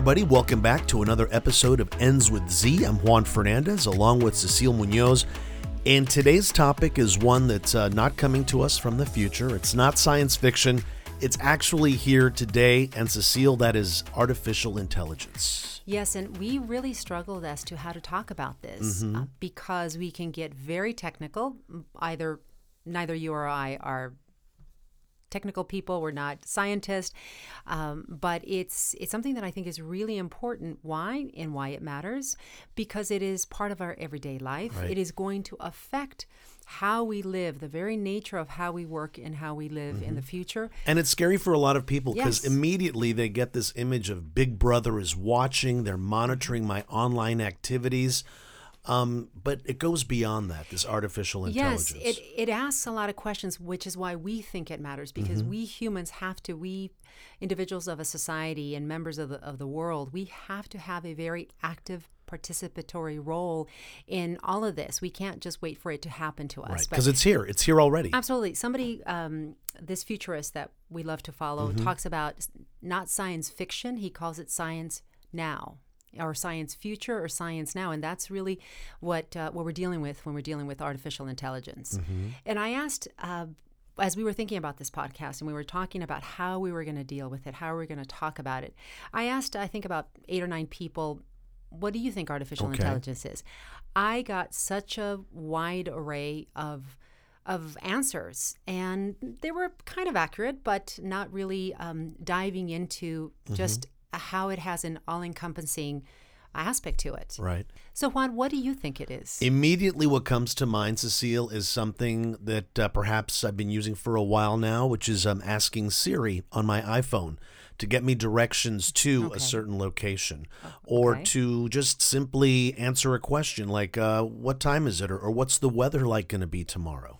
everybody. Welcome back to another episode of Ends with Z. I'm Juan Fernandez along with Cecile Munoz. And today's topic is one that's uh, not coming to us from the future. It's not science fiction. It's actually here today. And Cecile, that is artificial intelligence. Yes, and we really struggled as to how to talk about this Mm-hmm. uh, because we can get very technical. Either neither you or I are technical people we're not scientists um, but it's it's something that i think is really important why and why it matters because it is part of our everyday life Right. it is going to affect how we live the very nature of how we work and how we live in the future And it's scary for a lot of people because Yes. immediately they get this image of Big Brother is watching, they're monitoring my online activities. Um, but it goes beyond that, this artificial intelligence. Yes, it, it asks a lot of questions, which is why we think it matters because Mm-hmm. we humans have to, we individuals of a society and members of the, of the world, we have to have a very active participatory role in all of this. We can't just wait for it to happen to us. right. Because it's here. It's here already. Absolutely. Somebody, um, this futurist that we love to follow, Mm-hmm. talks about not science fiction. He calls it science now, or science future, or science now, and that's really what uh, what we're dealing with when we're dealing with artificial intelligence. Mm-hmm. And I asked. Uh, as we were thinking about this podcast and we were talking about how we were going to deal with it, how we were going to talk about it, I asked, I think, about eight or nine people, what do you think artificial Okay. intelligence is? I got such a wide array of of answers, and they were kind of accurate, but not really um, diving into just how it has an all-encompassing aspect to it. right. So, Juan, what do you think it is? Immediately, what comes to mind, Cecile, is something that uh, perhaps I've been using for a while now, which is um, asking Siri on my iPhone to get me directions to Okay. a certain location or okay. to just simply answer a question like, uh, What time is it? Or, or what's the weather like going to be tomorrow?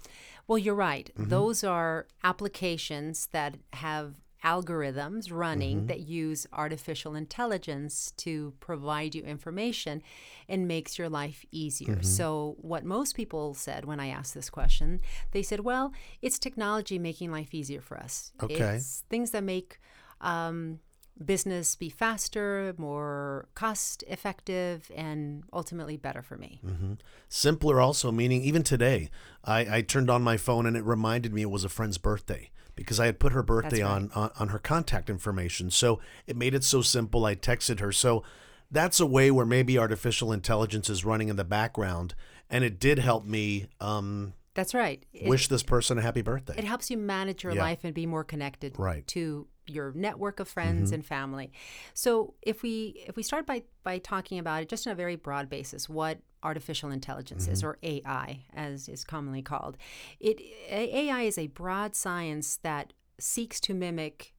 Well, you're right. Those are applications that have algorithms running mm-hmm. that use artificial intelligence to provide you information and makes your life easier. Mm-hmm. So, what most people said when I asked this question, they said, well, it's technology making life easier for us. Okay. It's things that make um, business be faster, more cost effective, and ultimately better for me. Mm-hmm. Simpler also, meaning even today, I, I turned on my phone and it reminded me it was a friend's birthday because I had put her birthday right. on, on on her contact information. So it made it so simple. I texted her. So that's a way where maybe artificial intelligence is running in the background, and it did help me um, That's right. It- wish this person a happy birthday. it helps you manage your Yeah. life and be more connected Right. to your network of friends and family. So if we if we start by by talking about it just on a very broad basis, what artificial intelligence is or AI as is commonly called. It AI is a broad science that seeks to mimic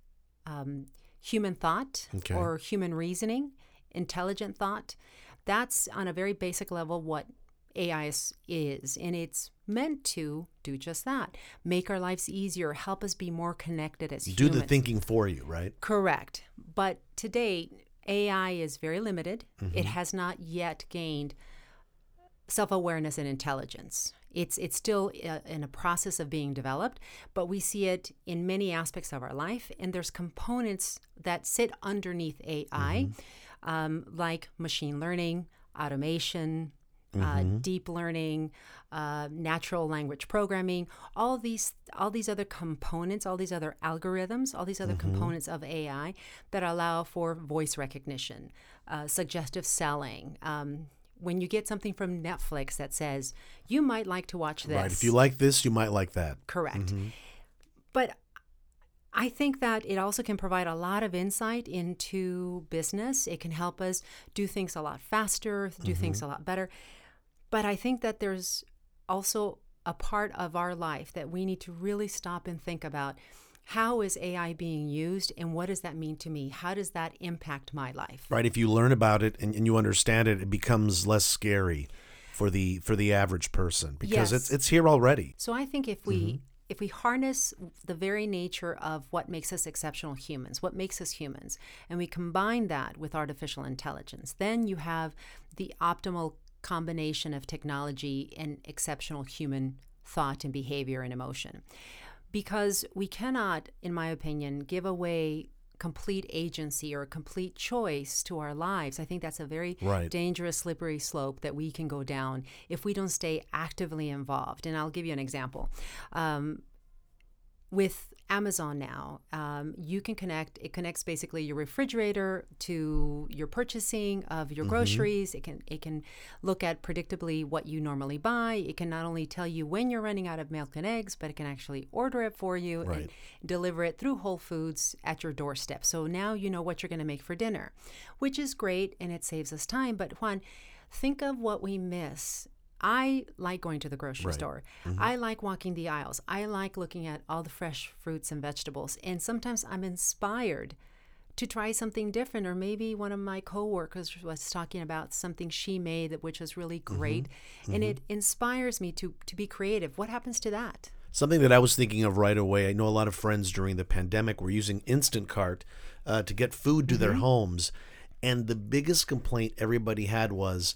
um, human thought Okay. or human reasoning, intelligent thought. That's on a very basic level what AI is, is, and it's meant to do just that make our lives easier, help us be more connected as Do humans. the thinking for you, right? Correct. But to date, AI is very limited. Mm-hmm. It has not yet gained self awareness and intelligence. It's, it's still uh, in a process of being developed, but we see it in many aspects of our life. And there's components that sit underneath AI, Mm-hmm. um, like machine learning, automation, Mm-hmm. uh, deep learning, uh, natural language programming, all these all these other components, all these other algorithms, all these other Mm-hmm. components of AI that allow for voice recognition, uh, suggestive selling. Um, when you get something from Netflix that says you might like to watch this, Right. If you like this, you might like that. correct. Mm-hmm. But I think that it also can provide a lot of insight into business. It can help us do things a lot faster, do things mm-hmm. a lot better. But I think that there's also a part of our life that we need to really stop and think about how is AI being used and what does that mean to me? How does that impact my life? Right. If you learn about it and, and you understand it, it becomes less scary for the for the average person because it's Yes. it's here already. So I think if we mm-hmm. if we harness the very nature of what makes us exceptional humans, what makes us humans, and we combine that with artificial intelligence, then you have the optimal combination of technology and exceptional human thought and behavior and emotion. Because we cannot, in my opinion, give away complete agency or complete choice to our lives. I think that's a very Right. dangerous, slippery slope that we can go down if we don't stay actively involved. And I'll give you an example. Um, with Amazon now, um, you can connect. It connects basically your refrigerator to your purchasing of your groceries. It can it can look at predictably what you normally buy. It can not only tell you when you're running out of milk and eggs, but it can actually order it for you and deliver it through Whole Foods at your doorstep. So now you know what you're going to make for dinner, which is great and it saves us time. But Juan, think of what we miss. I like going to the grocery Right. store. I like walking the aisles. I like looking at all the fresh fruits and vegetables. And sometimes I'm inspired to try something different. Or maybe one of my coworkers was talking about something she made that which was really great. And it inspires me to to be creative. What happens to that? Something that I was thinking of right away. I know a lot of friends during the pandemic were using Instacart uh, to get food to Mm-hmm. their homes, and the biggest complaint everybody had was.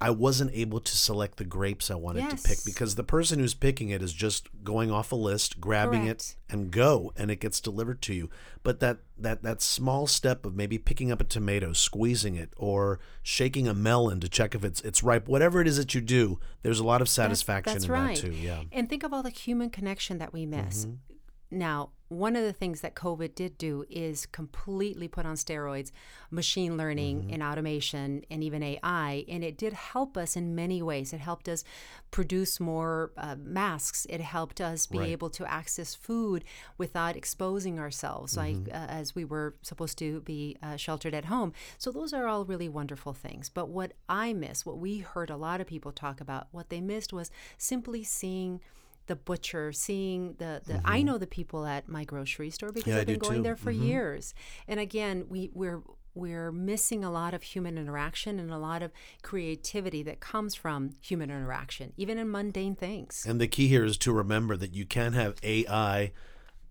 I wasn't able to select the grapes I wanted to pick because the person who's picking it is just going off a list, grabbing Correct. it, and go, and it gets delivered to you. But that that that small step of maybe picking up a tomato, squeezing it, or shaking a melon to check if it's it's ripe, whatever it is that you do, there's a lot of That's- satisfaction that's in right. that too. Yeah. And think of all the human connection that we miss. Mm-hmm. Now, one of the things that COVID did do is completely put on steroids machine learning Mm-hmm. and automation and even AI. And it did help us in many ways. It helped us produce more uh, masks, it helped us be Right. able to access food without exposing ourselves, like Mm-hmm. uh, as we were supposed to be uh, sheltered at home. So, those are all really wonderful things. But what I miss, what we heard a lot of people talk about, what they missed was simply seeing the butcher, seeing the, the I know the people at my grocery store because Mm-hmm. Yeah, I've been going too. there for Mhm. years. And again, we we're we're missing a lot of human interaction and a lot of creativity that comes from human interaction, even in mundane things. And the key here is to remember that you can have AI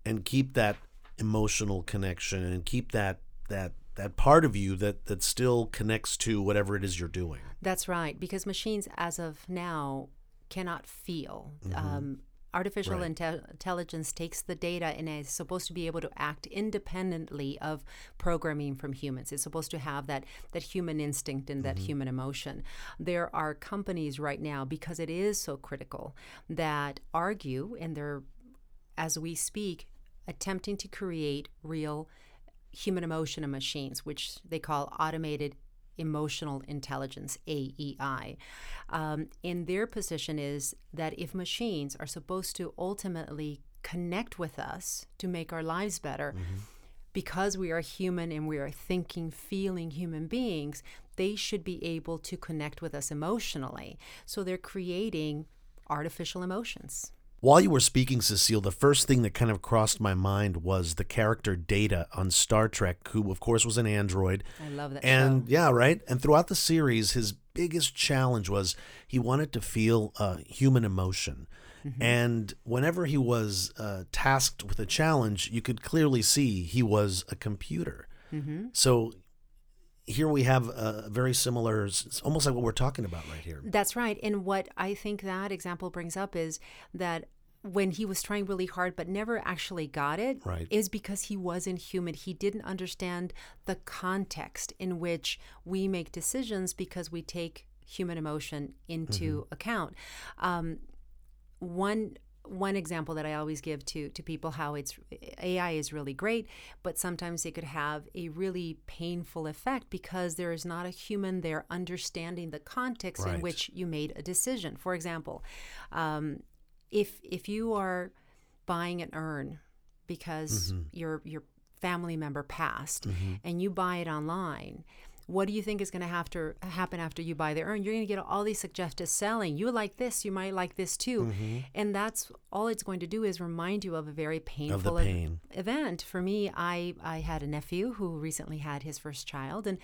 and keep that emotional connection and keep that that that part of you that that still connects to whatever it is you're doing. That's right, because machines, as of now, cannot feel. Um, artificial Right. inte- intelligence takes the data and is supposed to be able to act independently of programming from humans. It's supposed to have that that human instinct and that human emotion. There are companies right now because it is so critical that argue and they're as we speak attempting to create real human emotion in machines, which they call automated emotional intelligence AEI. Um, and their position is that if machines are supposed to ultimately connect with us to make our lives better, because we are human and we are thinking, feeling human beings, they should be able to connect with us emotionally. So they're creating artificial emotions. While you were speaking, Cecile, the first thing that kind of crossed my mind was the character Data on Star Trek, who of course was an android. I love that And show. yeah, right. And throughout the series, his biggest challenge was he wanted to feel uh, human emotion. Mm-hmm. And whenever he was uh, tasked with a challenge, you could clearly see he was a computer. Mm-hmm. So here we have a very similar, it's almost like what we're talking about right here. That's right. And what I think that example brings up is that when he was trying really hard but never actually got it, is Right. because he wasn't human. He didn't understand the context in which we make decisions because we take human emotion into account. Um, one one example that I always give to to people how it's AI is really great, but sometimes it could have a really painful effect because there is not a human there understanding the context Right. in which you made a decision. For example, um, if if you are buying an urn because mm-hmm. your your family member passed mm-hmm. and you buy it online what do you think is going to have to happen after you buy the urn? You're going to get all these suggested selling. You like this you might like this too. Mm-hmm. And that's all it's going to do is remind you of a very painful pain. event. For me i i had a nephew who recently had his first child and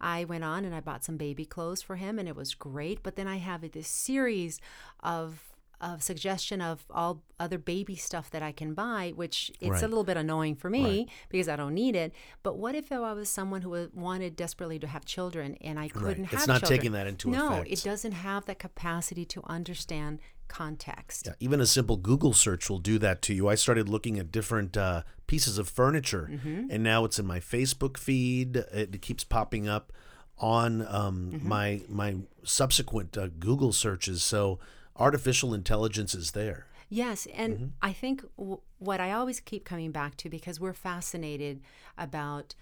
i went on and i bought some baby clothes for him and it was great. But then i have this series of of suggestion of all other baby stuff that I can buy, which it's Right. a little bit annoying for me Right. because I don't need it. But what if I was someone who wanted desperately to have children and I couldn't have It's not children? taking that into no, effect. it doesn't have that capacity to understand context. Yeah, even a simple Google search will do that to you. I started looking at different uh, pieces of furniture, Mm-hmm. and now it's in my Facebook feed. It keeps popping up on um, Mm-hmm. my my subsequent uh, Google searches. So artificial intelligence is there. Yes, and Mm-hmm. I think w- what I always keep coming back to because we're fascinated about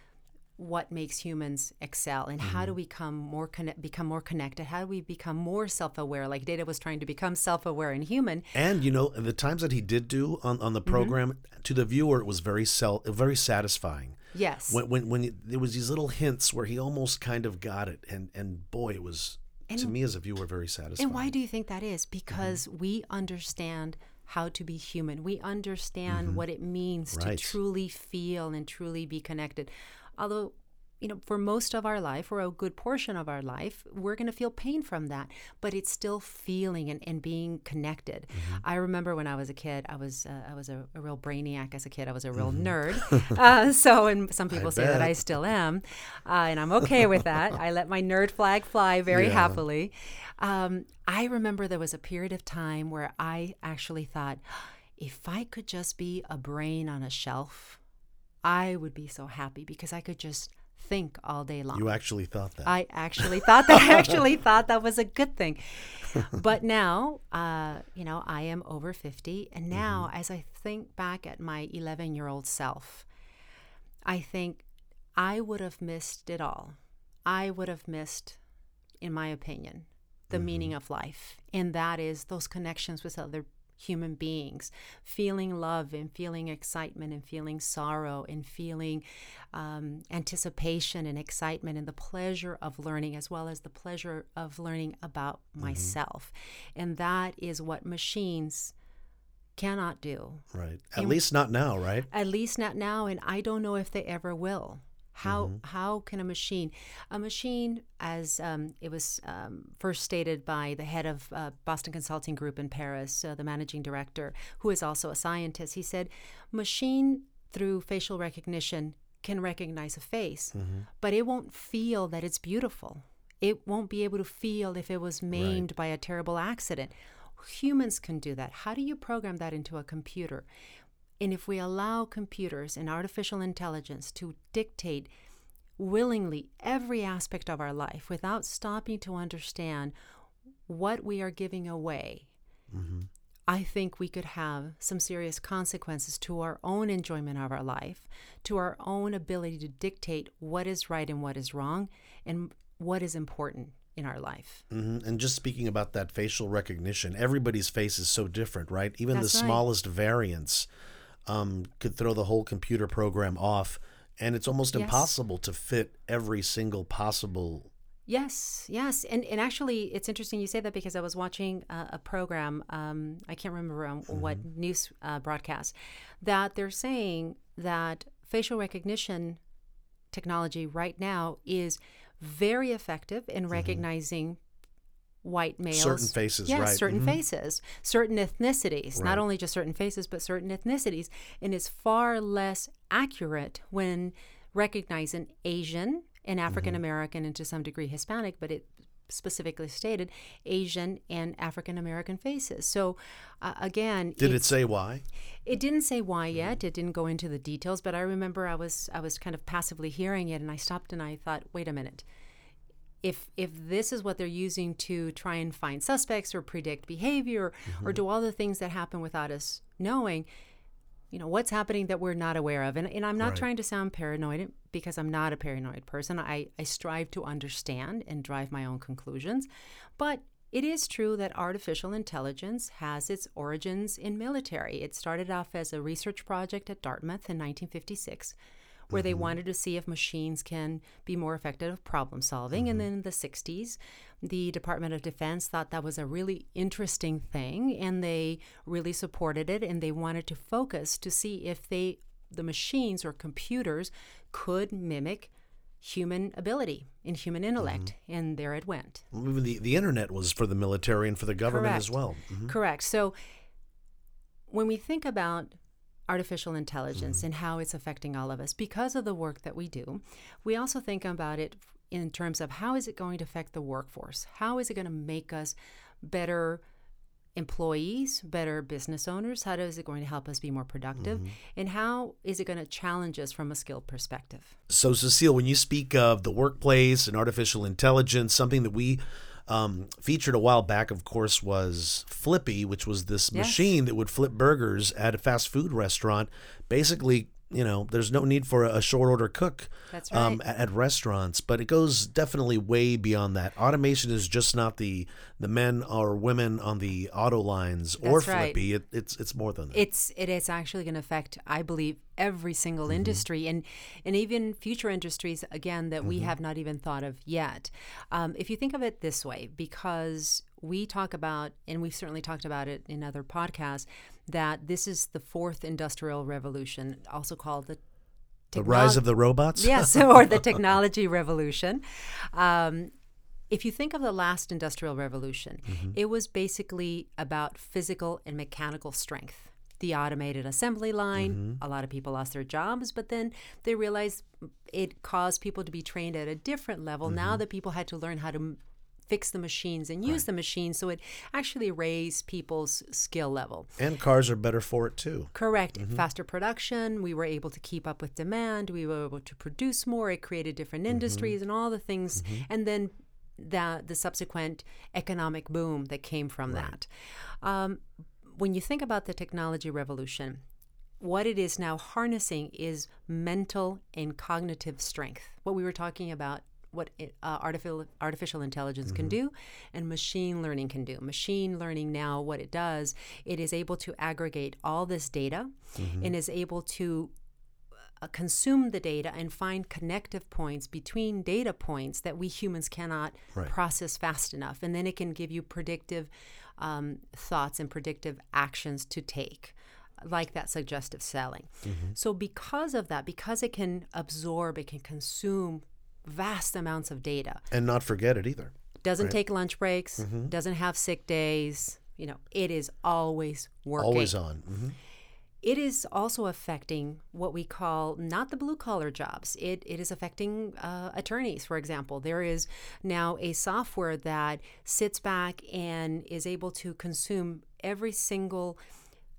what makes humans excel and how Mm-hmm. do we become more become more connected? How do we become more self-aware? Like Data was trying to become self-aware and human. And you know, the times that he did do on, on the Mm-hmm. program to the viewer, it was very sel- very satisfying. Yes. When when when there was these little hints where he almost kind of got it, and and boy, it was to me as a viewer very satisfying. And why do you think that is? Mm-hmm. Because we understand how to be human. We understand what it means Mm-hmm. Right. to truly feel and truly be connected. Although, you know, for most of our life, or a good portion of our life, we're going to feel pain from that, but it's still feeling and, and being connected. Mm-hmm. I remember when I was a kid, I was uh, I was a, a real brainiac as a kid. I was a real Mm-hmm. nerd. uh, so, and some people say that. I still am, uh, and I'm okay with that. I let my nerd flag fly very Yeah. happily. Um, I remember there was a period of time where I actually thought, if I could just be a brain on a shelf, I would be so happy because I could just think all day long. you actually thought that? I actually thought that. I actually thought that was a good thing. But now, uh, you know, I am over 50. And now, as I think back at my 11 year old self, I think I would have missed it all. I would have missed, in my opinion, the meaning of life. And that is those connections with other human beings, feeling love and feeling excitement and feeling sorrow and feeling um, anticipation and excitement and the pleasure of learning, as well as the pleasure of learning about myself. And that is what machines cannot do right. At least not now, right? at least not now and i don't know if they ever will how how can a machine a machine as um, it was um, first stated by the head of uh, boston consulting group in paris uh, the managing director who is also a scientist he said machine through facial recognition can recognize a face but it won't feel that it's beautiful. It won't be able to feel if it was maimed by a terrible accident. Humans can do that. How do you program that into a computer and if we allow computers and artificial intelligence to dictate willingly every aspect of our life without stopping to understand what we are giving away, I think we could have some serious consequences to our own enjoyment of our life, to our own ability to dictate what is right and what is wrong, and what is important in our life. hmm And just speaking about that facial recognition, everybody's face is so different, right? Even That's the right. smallest variants um, could throw the whole computer program off, and it's almost Yes. impossible to fit every single possible. Yes, yes, and and actually, it's interesting you say that because I was watching uh, a program. Um, I can't remember on what news uh, broadcast that they're saying that facial recognition technology right now is very effective in recognizing white males, Certain faces, yes, right. certain Mhm. faces, certain ethnicities, Right. not only just certain faces, but certain ethnicities, and is far less accurate when recognizing Asian and Mm-hmm. African American and to some degree Hispanic, but it specifically stated Asian and African American faces. So uh, again, Did it say why? it didn't say why yet. It didn't go into the details, but I remember I was I was kind of passively hearing it, and I stopped and I thought, wait a minute. If if this is what they're using to try and find suspects or predict behavior or mm-hmm. do all the things that happen without us knowing, you know what's happening that we're not aware of. And, and i'm not Right. trying to sound paranoid because i'm not a paranoid person. I, I strive to understand and drive my own conclusions. But it is true that artificial intelligence has its origins in military. It started off as a research project at dartmouth in 1956 where they mm-hmm. wanted to see if machines can be more effective at problem solving. And mm-hmm. then in the 60s, the Department of Defense thought that was a really interesting thing and they really supported it and they wanted to focus to see if they the machines or computers could mimic human ability and human intellect. Mm-hmm. And there it went. The, the internet was for the military and for the government as Correct. well. Mhm. Correct. So when we think about artificial intelligence mm-hmm. and how it's affecting all of us because of the work that we do, we also think about it in terms of how is it going to affect the workforce? How is it going to make us better employees, better business owners? How is it going to help us be more productive? Mm-hmm. And how is it going to challenge us from a skill perspective? So, Cecile, when you speak of the workplace and artificial intelligence, something that we um, featured a while back, of course, was Flippy, which was this Yes. machine that would flip burgers at a fast food restaurant. Basically, you know, there's no need for a short order cook That's um, at, at restaurants, but it goes definitely way beyond that. Automation is just not the the men or women on the auto lines or right. Flippy. It, it's it's more than that. it's it is actually going to affect i believe every single industry and and even future industries again that we have not even thought of yet um, if you think of it this way because we talk about and we've certainly talked about it in other podcasts that this is the fourth industrial revolution also called the the rise of the robots. yes, or the technology revolution. Um, if you think of the last industrial revolution, mm-hmm. it was basically about physical and mechanical strength. The automated assembly line, mm-hmm. a lot of people lost their jobs, but then they realized it caused people to be trained at a different level. Now mm-hmm. that people had to learn how to fix the machines and use the machines, so it actually raised people's skill level. And cars are better for it too. Correct. Mm-hmm. Faster production. We were able to keep up with demand. We were able to produce more. It created different mm-hmm. industries and all the things. Mm-hmm. And then the, the subsequent economic boom that came from that. Um, when you think about the technology revolution, what it is now harnessing is mental and cognitive strength. What we were talking about, what it, uh, artificial artificial intelligence can do, and machine learning can do. Machine learning now, what it does, it is able to aggregate all this data, and is able to uh, consume the data and find connective points between data points that we humans cannot Right. process fast enough. And then it can give you predictive um, thoughts and predictive actions to take, like that suggestive selling. So, because of that, because it can absorb, it can consume vast amounts of data, And not forget it either. doesn't take lunch breaks, Mm-hmm. doesn't have sick days. You know, it is always working. Always on. hmm It is also affecting what we call not the blue collar jobs. It, it is affecting uh, attorneys, for example. There is now a software that sits back and is able to consume every single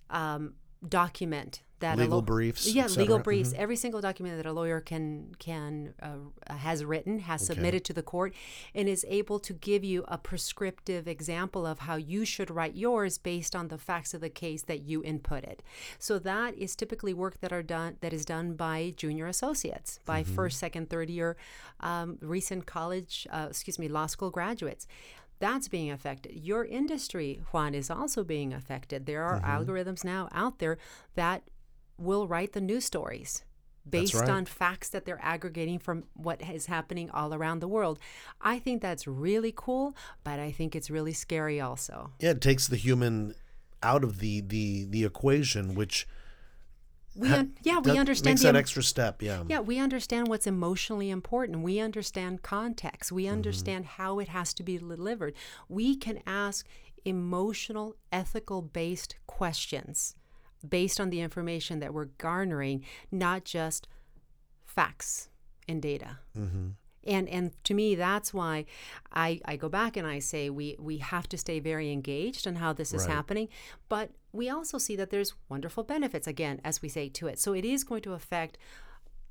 um, document that Legal lo- briefs, yeah, legal briefs, every single document that a lawyer can can uh, has written, has submitted to the court, and is able to give you a prescriptive example of how you should write yours based on the facts of the case that you inputted. So that is typically work that are done that is done by junior associates, by first, second, third year, um, recent college, uh, excuse me, law school graduates. That's being affected. Your industry, Juan, is also being affected. There are algorithms now out there that will write the news stories based right. on facts that they're aggregating from what is happening all around the world. I think that's really cool, but I think it's really scary also. Yeah, it takes the human out of the the the equation, which We un- yeah, we understand makes the that extra step. Yeah. Yeah, we understand what's emotionally important. We understand context. We mm-hmm. understand how it has to be delivered. We can ask emotional, ethical based questions based on the information that we're garnering, not just facts and data. Mm-hmm. And and to me, that's why I, I go back and I say we we have to stay very engaged on how this is Right. happening, but we also see that there's wonderful benefits again, as we say to it. So it is going to affect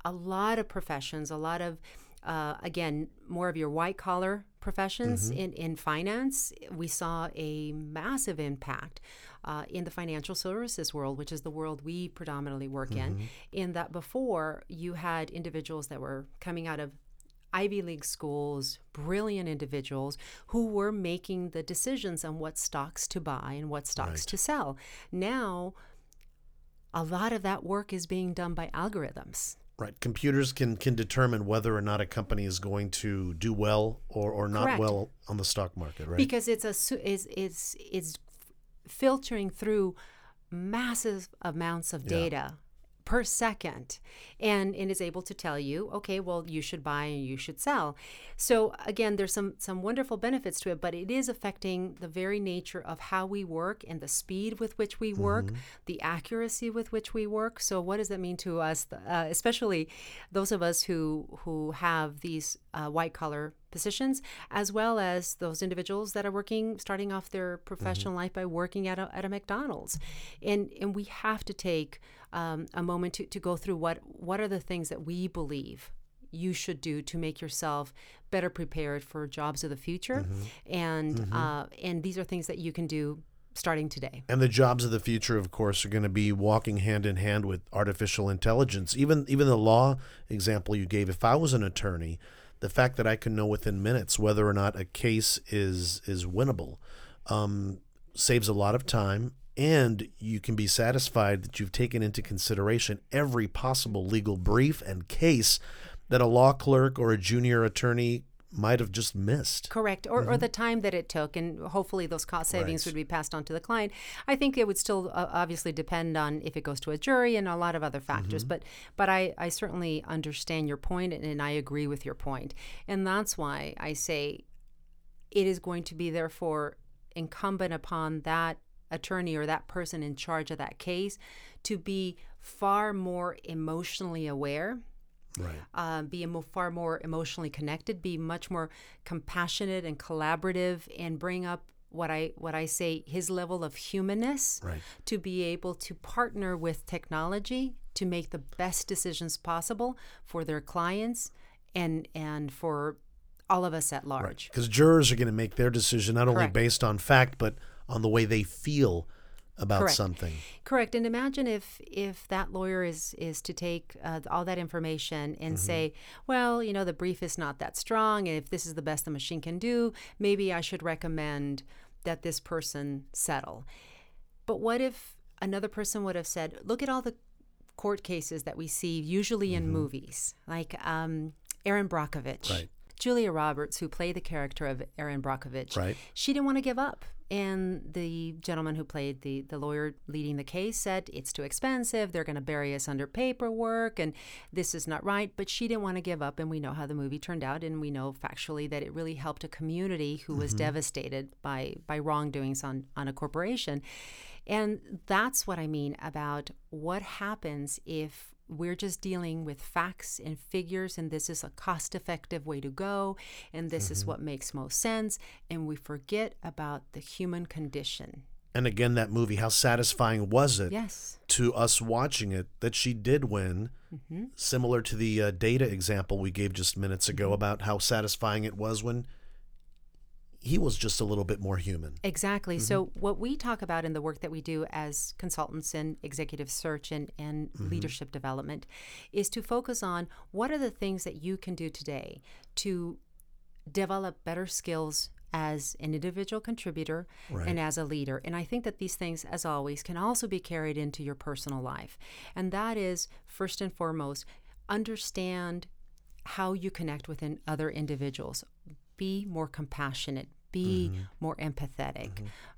a lot of professions, a lot of uh, again more of your white collar professions in, in finance. We saw a massive impact uh, in the financial services world, which is the world we predominantly work in. In that before you had individuals that were coming out of Ivy League schools, brilliant individuals who were making the decisions on what stocks to buy and what stocks to sell. Now, a lot of that work is being done by algorithms. Right. Computers can can determine whether or not a company is going to do well or, or not Correct. well on the stock market, right? because it's a is is is filtering through massive amounts of data per second and and is able to tell you okay well you should buy and you should sell. So again there's some some wonderful benefits to it but it is affecting the very nature of how we work and the speed with which we work Mm-hmm. the accuracy with which we work. So what does that mean to us uh, especially those of us who who have these uh, white collar positions as well as those individuals that are working starting off their professional life by working at a, at a mcdonald's. And and we have to take um, a moment to, to go through what what are the things that we believe you should do to make yourself better prepared for jobs of the future and uh, and these are things that you can do starting today And the jobs of the future, of course, are going to be walking hand in hand with artificial intelligence. Even even the law example you gave. If I was an attorney, the fact that I can know within minutes whether or not a case is is winnable um, saves a lot of time, and you can be satisfied that you've taken into consideration every possible legal brief and case that a law clerk or a junior attorney might have just missed. Correct. Or, or the time that it took, and hopefully those cost savings Mm-hmm. Right. would be passed on to the client. I think it would still uh, obviously depend on if it goes to a jury and a lot of other factors. Mm-hmm. But but I, I certainly understand your point and, and I agree with your point. And that's why I say it is going to be therefore incumbent upon that attorney or that person in charge of that case to be far more emotionally aware Right. um, be emo- far more emotionally connected, be much more compassionate and collaborative, and bring up what I what I say his level of humanness Right. to be able to partner with technology to make the best decisions possible for their clients and and for all of us at large. Because jurors are going to make their decision not only based on fact, but on the way they feel about Correct. something. Correct. And imagine if if that lawyer is is to take uh, all that information and say, well, you know, the brief is not that strong. If this is the best the machine can do, maybe I should recommend that this person settle. But what if another person would have said, look at all the court cases that we see usually in movies, like um, Erin Brockovich. Right. Julia Roberts, who played the character of Erin Brockovich, Right. she didn't want to give up. And the gentleman who played the, the lawyer leading the case said, It's too expensive. They're going to bury us under paperwork, and this is not right. But she didn't want to give up. And we know how the movie turned out. And we know factually that it really helped a community who was mm-hmm. devastated by, by wrongdoings on, on a corporation. And that's what I mean about what happens if we're just dealing with facts and figures, and this is a cost effective way to go, and this is what makes most sense, and we forget about the human condition. And again, that movie, how satisfying was it Yes. to us watching it that she did win? Mm-hmm. Similar to the uh, data example we gave just minutes ago Mm-hmm. about how satisfying it was when he was just a little bit more human. Exactly. So, mm-hmm. what we talk about in the work that we do as consultants in executive search and, and mm-hmm. leadership development is to focus on what are the things that you can do today to develop better skills as an individual contributor and as a leader. And I think that these things, as always, can also be carried into your personal life. And that is, first and foremost, understand how you connect within other individuals. Be more compassionate. Be more empathetic.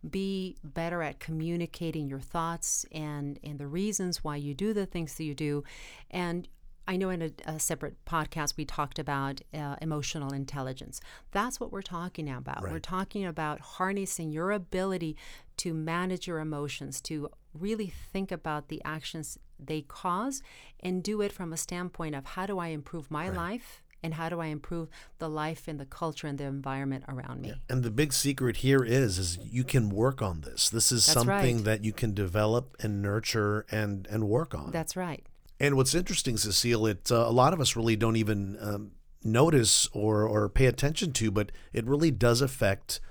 Be better at communicating your thoughts and, and the reasons why you do the things that you do. And I know in a, a separate podcast we talked about uh, emotional intelligence. That's what we're talking about. We're talking about harnessing your ability to manage your emotions, to really think about the actions they cause and do it from a standpoint of how do I improve my life and how do I improve the life and the culture and the environment around me. And the big secret here is is you can work on this. This is That's something right. that you can develop and nurture and and work on. That's right. And what's interesting, Cecile, it uh, a lot of us really don't even um, notice or or pay attention to, but it really does affect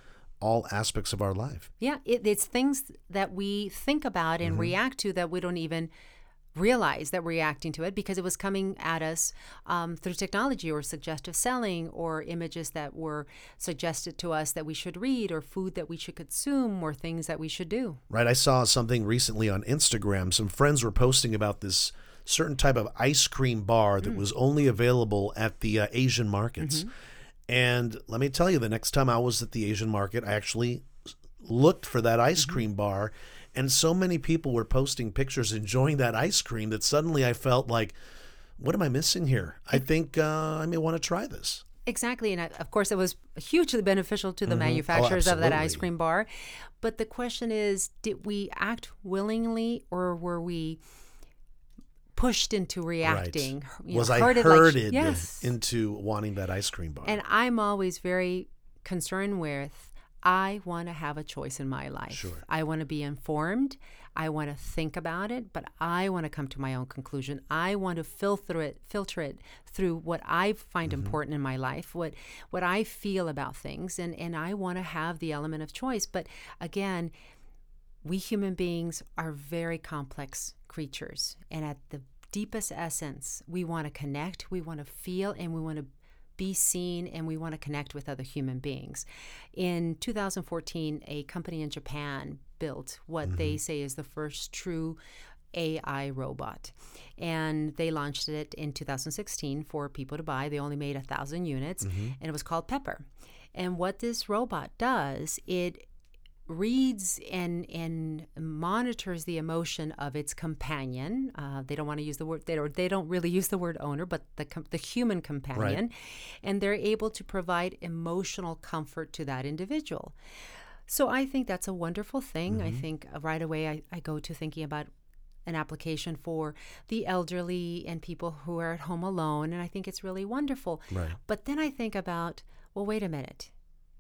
all aspects of our life. Yeah, it, it's things that we think about and react to that we don't even realize that we're reacting to it because it was coming at us um, through technology or suggestive selling or images that were suggested to us that we should read or food that we should consume or things that we should do. Right? I saw something recently on Instagram. Some friends were posting about this certain type of ice cream bar that was only available at the uh, Asian markets. And let me tell you, the next time I was at the Asian market, I actually looked for that Mm-hmm. ice cream bar, and so many people were posting pictures enjoying that ice cream that suddenly I felt like, what am I missing here? I think uh, I may want to try this. Exactly, and of course, it was hugely beneficial to the manufacturers of that ice Mm-hmm. Oh, cream bar. But the question is, did we act willingly, or were we pushed into reacting? you know, Was I herded like- yes. into wanting that ice cream bar? and I'm always very concerned with. I want to have a choice in my life. Sure. I want to be informed. I want to think about it, but I want to come to my own conclusion. I want to filter it, filter it through what I find Mm-hmm. important in my life, what what I feel about things, and and I want to have the element of choice. But again, we human beings are very complex creatures, and at the deepest essence, we want to connect, we want to feel, and we want to be seen and we want to connect with other human beings. In 2014, a company in Japan built what they mm-hmm. say is the first true AI robot. And they launched it in 2016 for people to buy. They only made a thousand units, mm-hmm. and it was called Pepper. And what this robot does, it reads and and monitors the emotion of its companion. Uh, they don't want to use the word they don't, they don't really use the word owner, but the com- the human companion, and they're able to provide emotional comfort to that individual. So I think that's a wonderful thing. I think right away I, I go to thinking about an application for the elderly and people who are at home alone, and I think it's really wonderful. Right. But then I think about, well, wait a minute.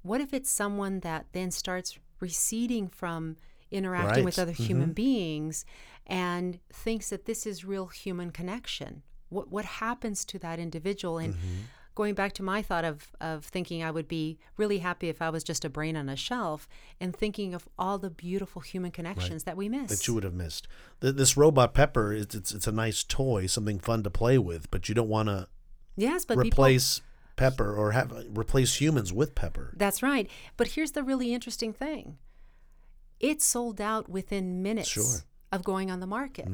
What if it's someone that then starts receding from interacting with other mm-hmm. human beings and thinks that this is real human connection? What what happens to that individual? And mm-hmm. going back to my thought of of thinking I would be really happy if I was just a brain on a shelf and thinking of all the beautiful human connections that we miss. that you would have missed. Th- This robot Pepper, it's, it's it's a nice toy, something fun to play with, but you don't want to yes, but people replace Pepper or have replace humans with Pepper. That's right. But here's the really interesting thing it sold out within minutes Sure. Mm. of going on the market.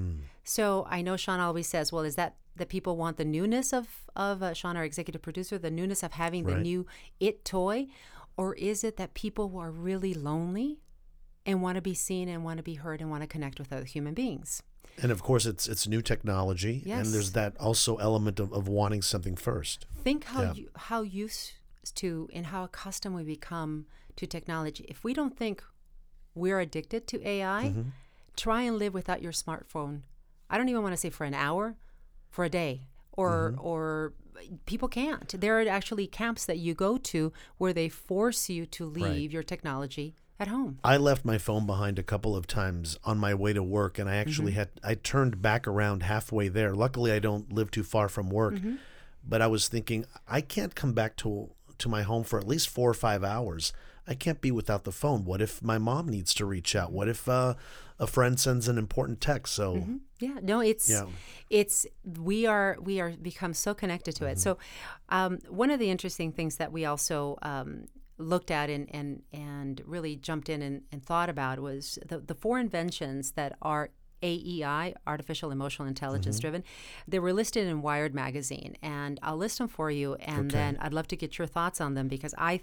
So I know Sean always says, well, is that that people want the newness of, of uh, Sean, our executive producer, the newness of having the new It toy? Or is it that people who are really lonely and want to be seen and want to be heard and want to connect with other human beings? And of course, it's it's new technology, and there's that also element of, of wanting something first. think how Yeah. you, how used to and how accustomed we become to technology. If we don't think we're addicted to AI, Mm-hmm. try and live without your smartphone. I don't even want to say for an hour, for a day, or Mm-hmm. or people can't. There are actually camps that you go to where they force you to leave your technology at home. I left my phone behind a couple of times on my way to work, and I actually had I turned back around halfway there. Luckily, I don't live too far from work, but I was thinking I can't come back to to my home for at least four or five hours. I can't be without the phone. What if my mom needs to reach out? What if uh, a friend sends an important text? So Yeah, no, it's Yeah. it's we are we are become so connected to it. So, um, one of the interesting things that we also um, looked at and and and really jumped in and, and thought about was the the four inventions that are AEI, artificial emotional intelligence mm-hmm. driven. They were listed in Wired magazine, and I'll list them for you, and then I'd love to get your thoughts on them because I,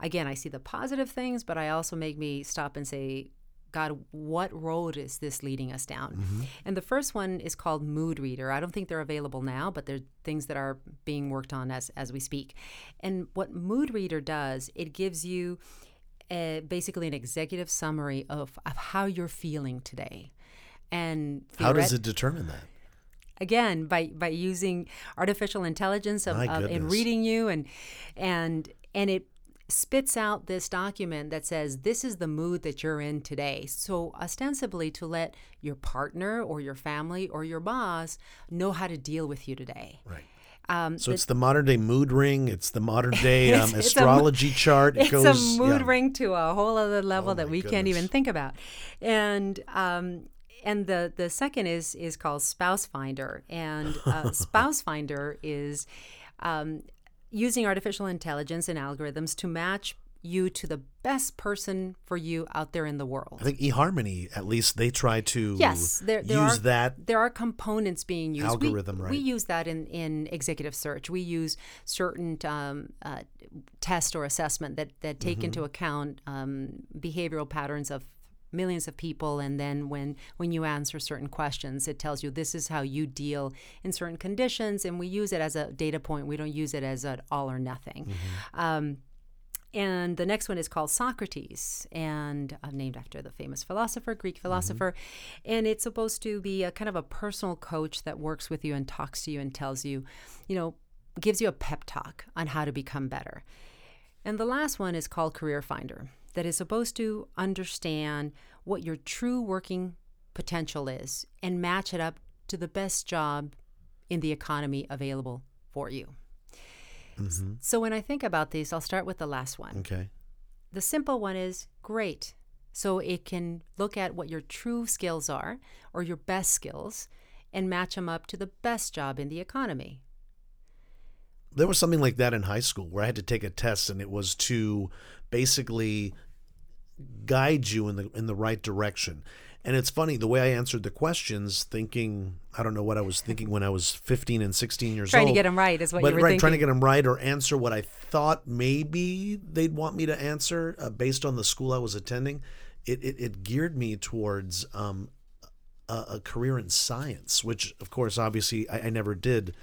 again, I see the positive things, but I also make me stop and say, God, what road is this leading us down? And the first one is called Mood Reader. I don't think they're available now, but they're things that are being worked on as, as we speak. And what Mood Reader does, it gives you uh basically an executive summary of, of how you're feeling today. And how does it determine that? again by by using artificial intelligence of, of and reading you and and and it spits out this document that says this is the mood that you're in today so ostensibly to let your partner or your family or your boss know how to deal with you today Right. um, So it's the modern day mood ring. It's the modern day um, It's- it's a- astrology chart. It it's goes, a mood yeah. ring to a whole other level Oh that we can't even think about and um and the the second is is called spouse finder and uh, spouse finder is um, using artificial intelligence and algorithms to match you to the best person for you out there in the world. I think eHarmony, at least, they try to yes, there, there use are, that. There are components being used. Algorithm, we, right. We use that in, in executive search. We use certain um, uh, test or assessment that, that take Mm-hmm. into account um, behavioral patterns of millions of people and then when when you answer certain questions it tells you this is how you deal in certain conditions and we use it as a data point. We don't use it as an all or nothing. Um, and the next one is called Socrates, and uh, named after the famous philosopher, Greek philosopher. And it's supposed to be a kind of a personal coach that works with you and talks to you and tells you, you know, gives you a pep talk on how to become better. And the last one is called Career Finder, that is supposed to understand what your true working potential is and match it up to the best job in the economy available for you. Mm-hmm. So when I think about these, I'll start with the last one. Okay. The simple one is great. So it can look at what your true skills are or your best skills and match them up to the best job in the economy. There was something like that in high school where I had to take a test, and it was to basically guide you in the in the right direction. And it's funny the way I answered the questions, thinking I don't know what I was thinking when I was 15 and 16 years Trying old. Trying to get them right is what but you were right, thinking. trying to get them right or answer what I thought maybe they'd want me to answer uh, based on the school I was attending. It it, it geared me towards um, a, a career in science, which of course, obviously, I, I never did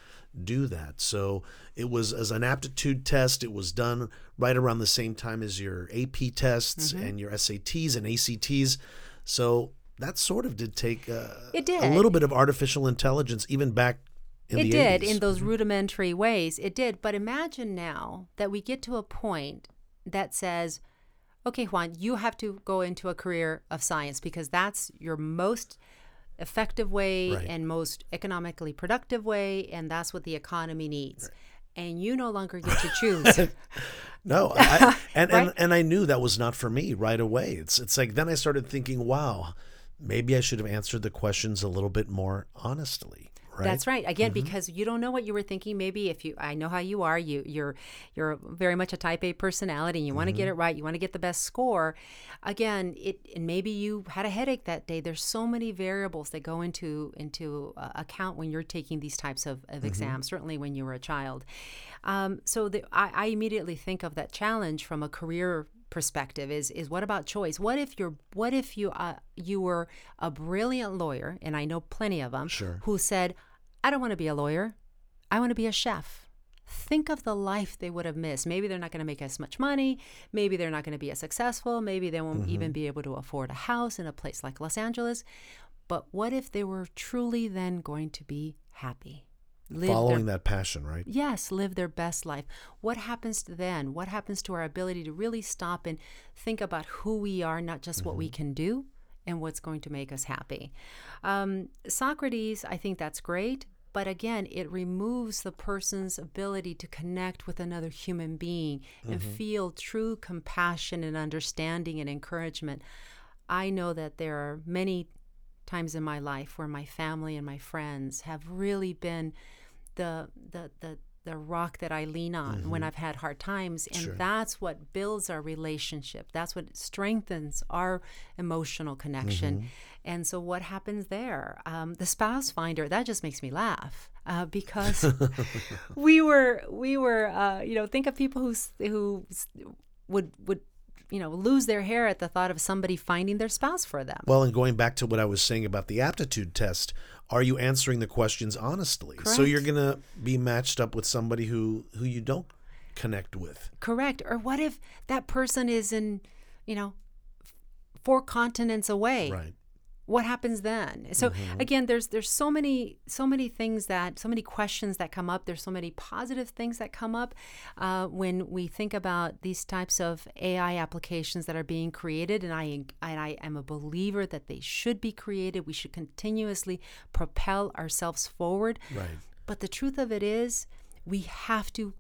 do that. So it was as an aptitude test. It was done right around the same time as your AP tests Mm-hmm. and your SATs and ACTs. So that sort of did take uh, It did. a little bit of artificial intelligence, even back in it the did 80s. in those rudimentary ways. It did. But imagine now that we get to a point that says, okay, Juan, you have to go into a career of science because that's your most effective way Right. and most economically productive way, and that's what the economy needs. And you no longer get to choose. No, I, and, Right? and and I knew that was not for me right away. It's it's like then I started thinking, wow, maybe I should have answered the questions a little bit more honestly. Right? That's right. Again, because you don't know what you were thinking. Maybe if you, I know how you are. You, you're, you're very much a Type A personality. and You want to get it right. You want to get the best score. Again, it, and maybe you had a headache that day. There's so many variables that go into into uh, account when you're taking these types of, of exams. Certainly when you were a child. Um, so the, I, I immediately think of that challenge from a career perspective is is what about choice? What if you're what if you uh, you were a brilliant lawyer and i know plenty of them Sure. who said i don't want to be a lawyer. I want to be a chef. Think of the life they would have missed. Maybe they're not going to make as much money. Maybe they're not going to be as successful. Maybe they won't even be able to afford a house in a place like los angeles. But what if they were truly then going to be happy live their Following that passion, right? yes, live their best life. What happens then? What happens to our ability to really stop and think about who we are, not just what we can do and what's going to make us happy? Um, Socrates, I think that's great. But again, it removes the person's ability to connect with another human being and feel true compassion and understanding and encouragement. I know that there are many times in my life where my family and my friends have really been the the the the rock that I lean on when I've had hard times and Sure. that's what builds our relationship. That's what strengthens our emotional connection. And so what happens there? Um, the spouse finder that just makes me laugh uh, because we were we were uh, you know think of people who who would would you know lose their hair at the thought of somebody finding their spouse for them Well, and going back to what I was saying about the aptitude test, are you answering the questions honestly? So you're going to be matched up with somebody who who you don't connect with. Correct. Or what if that person is in, you know, four continents away? Right. What happens then? So again, there's there's so many so many things that so many questions that come up. There's so many positive things that come up uh, when we think about these types of AI applications that are being created. And I and I am a believer that they should be created. We should continuously propel ourselves forward. Right. But the truth of it is, we have to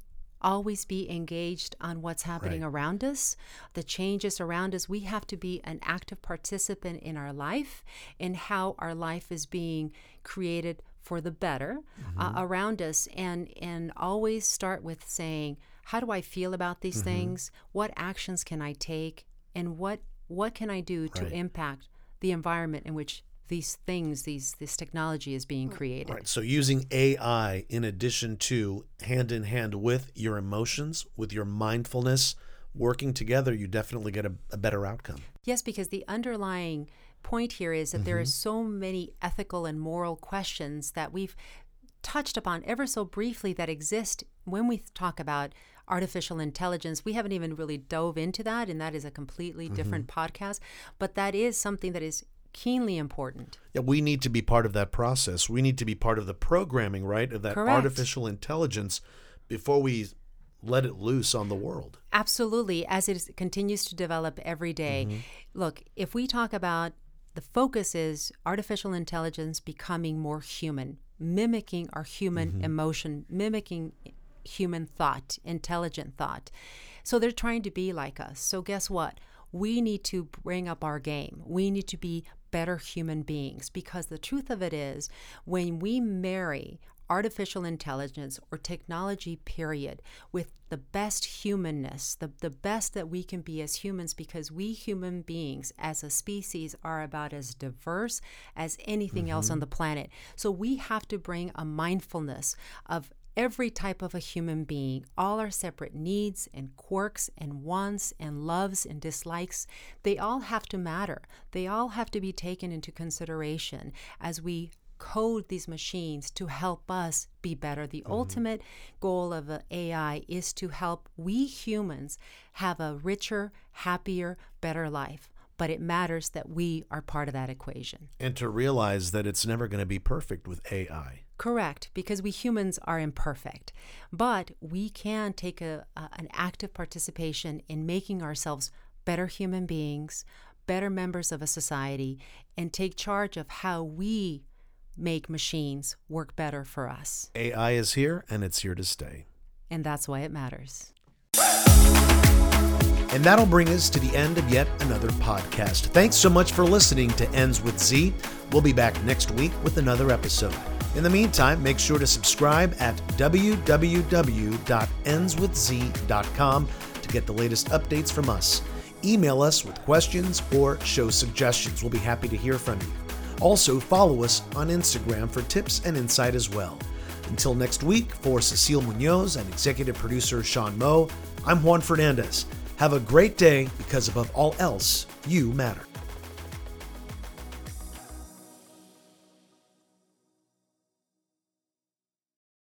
always be engaged on what's happening Right. around us, the changes around us. We have to be an active participant in our life and how our life is being created for the better uh, around us. And and always start with saying how do i feel about these things? What actions can i take? And what what can i do to impact the environment in which these things these this technology is being created Right. So using AI in addition to hand in hand with your emotions, with your mindfulness, working together, you definitely get a, a better outcome. Yes, because the underlying point here is that there are mm-hmm. so many ethical and moral questions that we've touched upon ever so briefly that exist when we talk about artificial intelligence. We haven't even really dove into that, and that is a completely mm-hmm. different podcast. But that is something that is keenly important. Yeah, we need to be part of that process. We need to be part of the programming, right, of that Correct. artificial intelligence before we let it loose on the world. Absolutely, as it continues to develop every day. Mm-hmm. Look, if we talk about the focus is artificial intelligence becoming more human, mimicking our human mm-hmm. emotion, mimicking human thought, intelligent thought. So they're trying to be like us. So guess what? We need to bring up our game. We need to be better human beings because the truth of it is when we marry artificial intelligence or technology period with the best humanness the, the best that we can be as humans because we human beings as a species are about as diverse as anything else on mm-hmm. the planet so we have to bring a mindfulness of every type of a human being, all our separate needs and quirks and wants and loves and dislikes, they all have to matter. They all have to be taken into consideration as we code these machines to help us be better. The mm-hmm. ultimate goal of AI is to help we humans have a richer, happier, better life. But it matters that we are part of that equation. And to realize that it's never going to be perfect with AI. Correct, because we humans are imperfect, but we can take a, a- an active participation in making ourselves better human beings, better members of a society, and take charge of how we make machines work better for us. AI is here and it's here to stay. And that's why it matters. And that'll bring us to the end of yet another podcast. Thanks so much for listening to Ends with Z. We'll be back next week with another episode. In the meantime, make sure to subscribe at www.endswithz.com to get the latest updates from us. Email us with questions or show suggestions. We'll be happy to hear from you. Also, follow us on Instagram for tips and insight as well. Until next week, for Cecile Munoz and executive producer Sean Moe, I'm Juan Fernandez. Have a great day because above all else, you matter.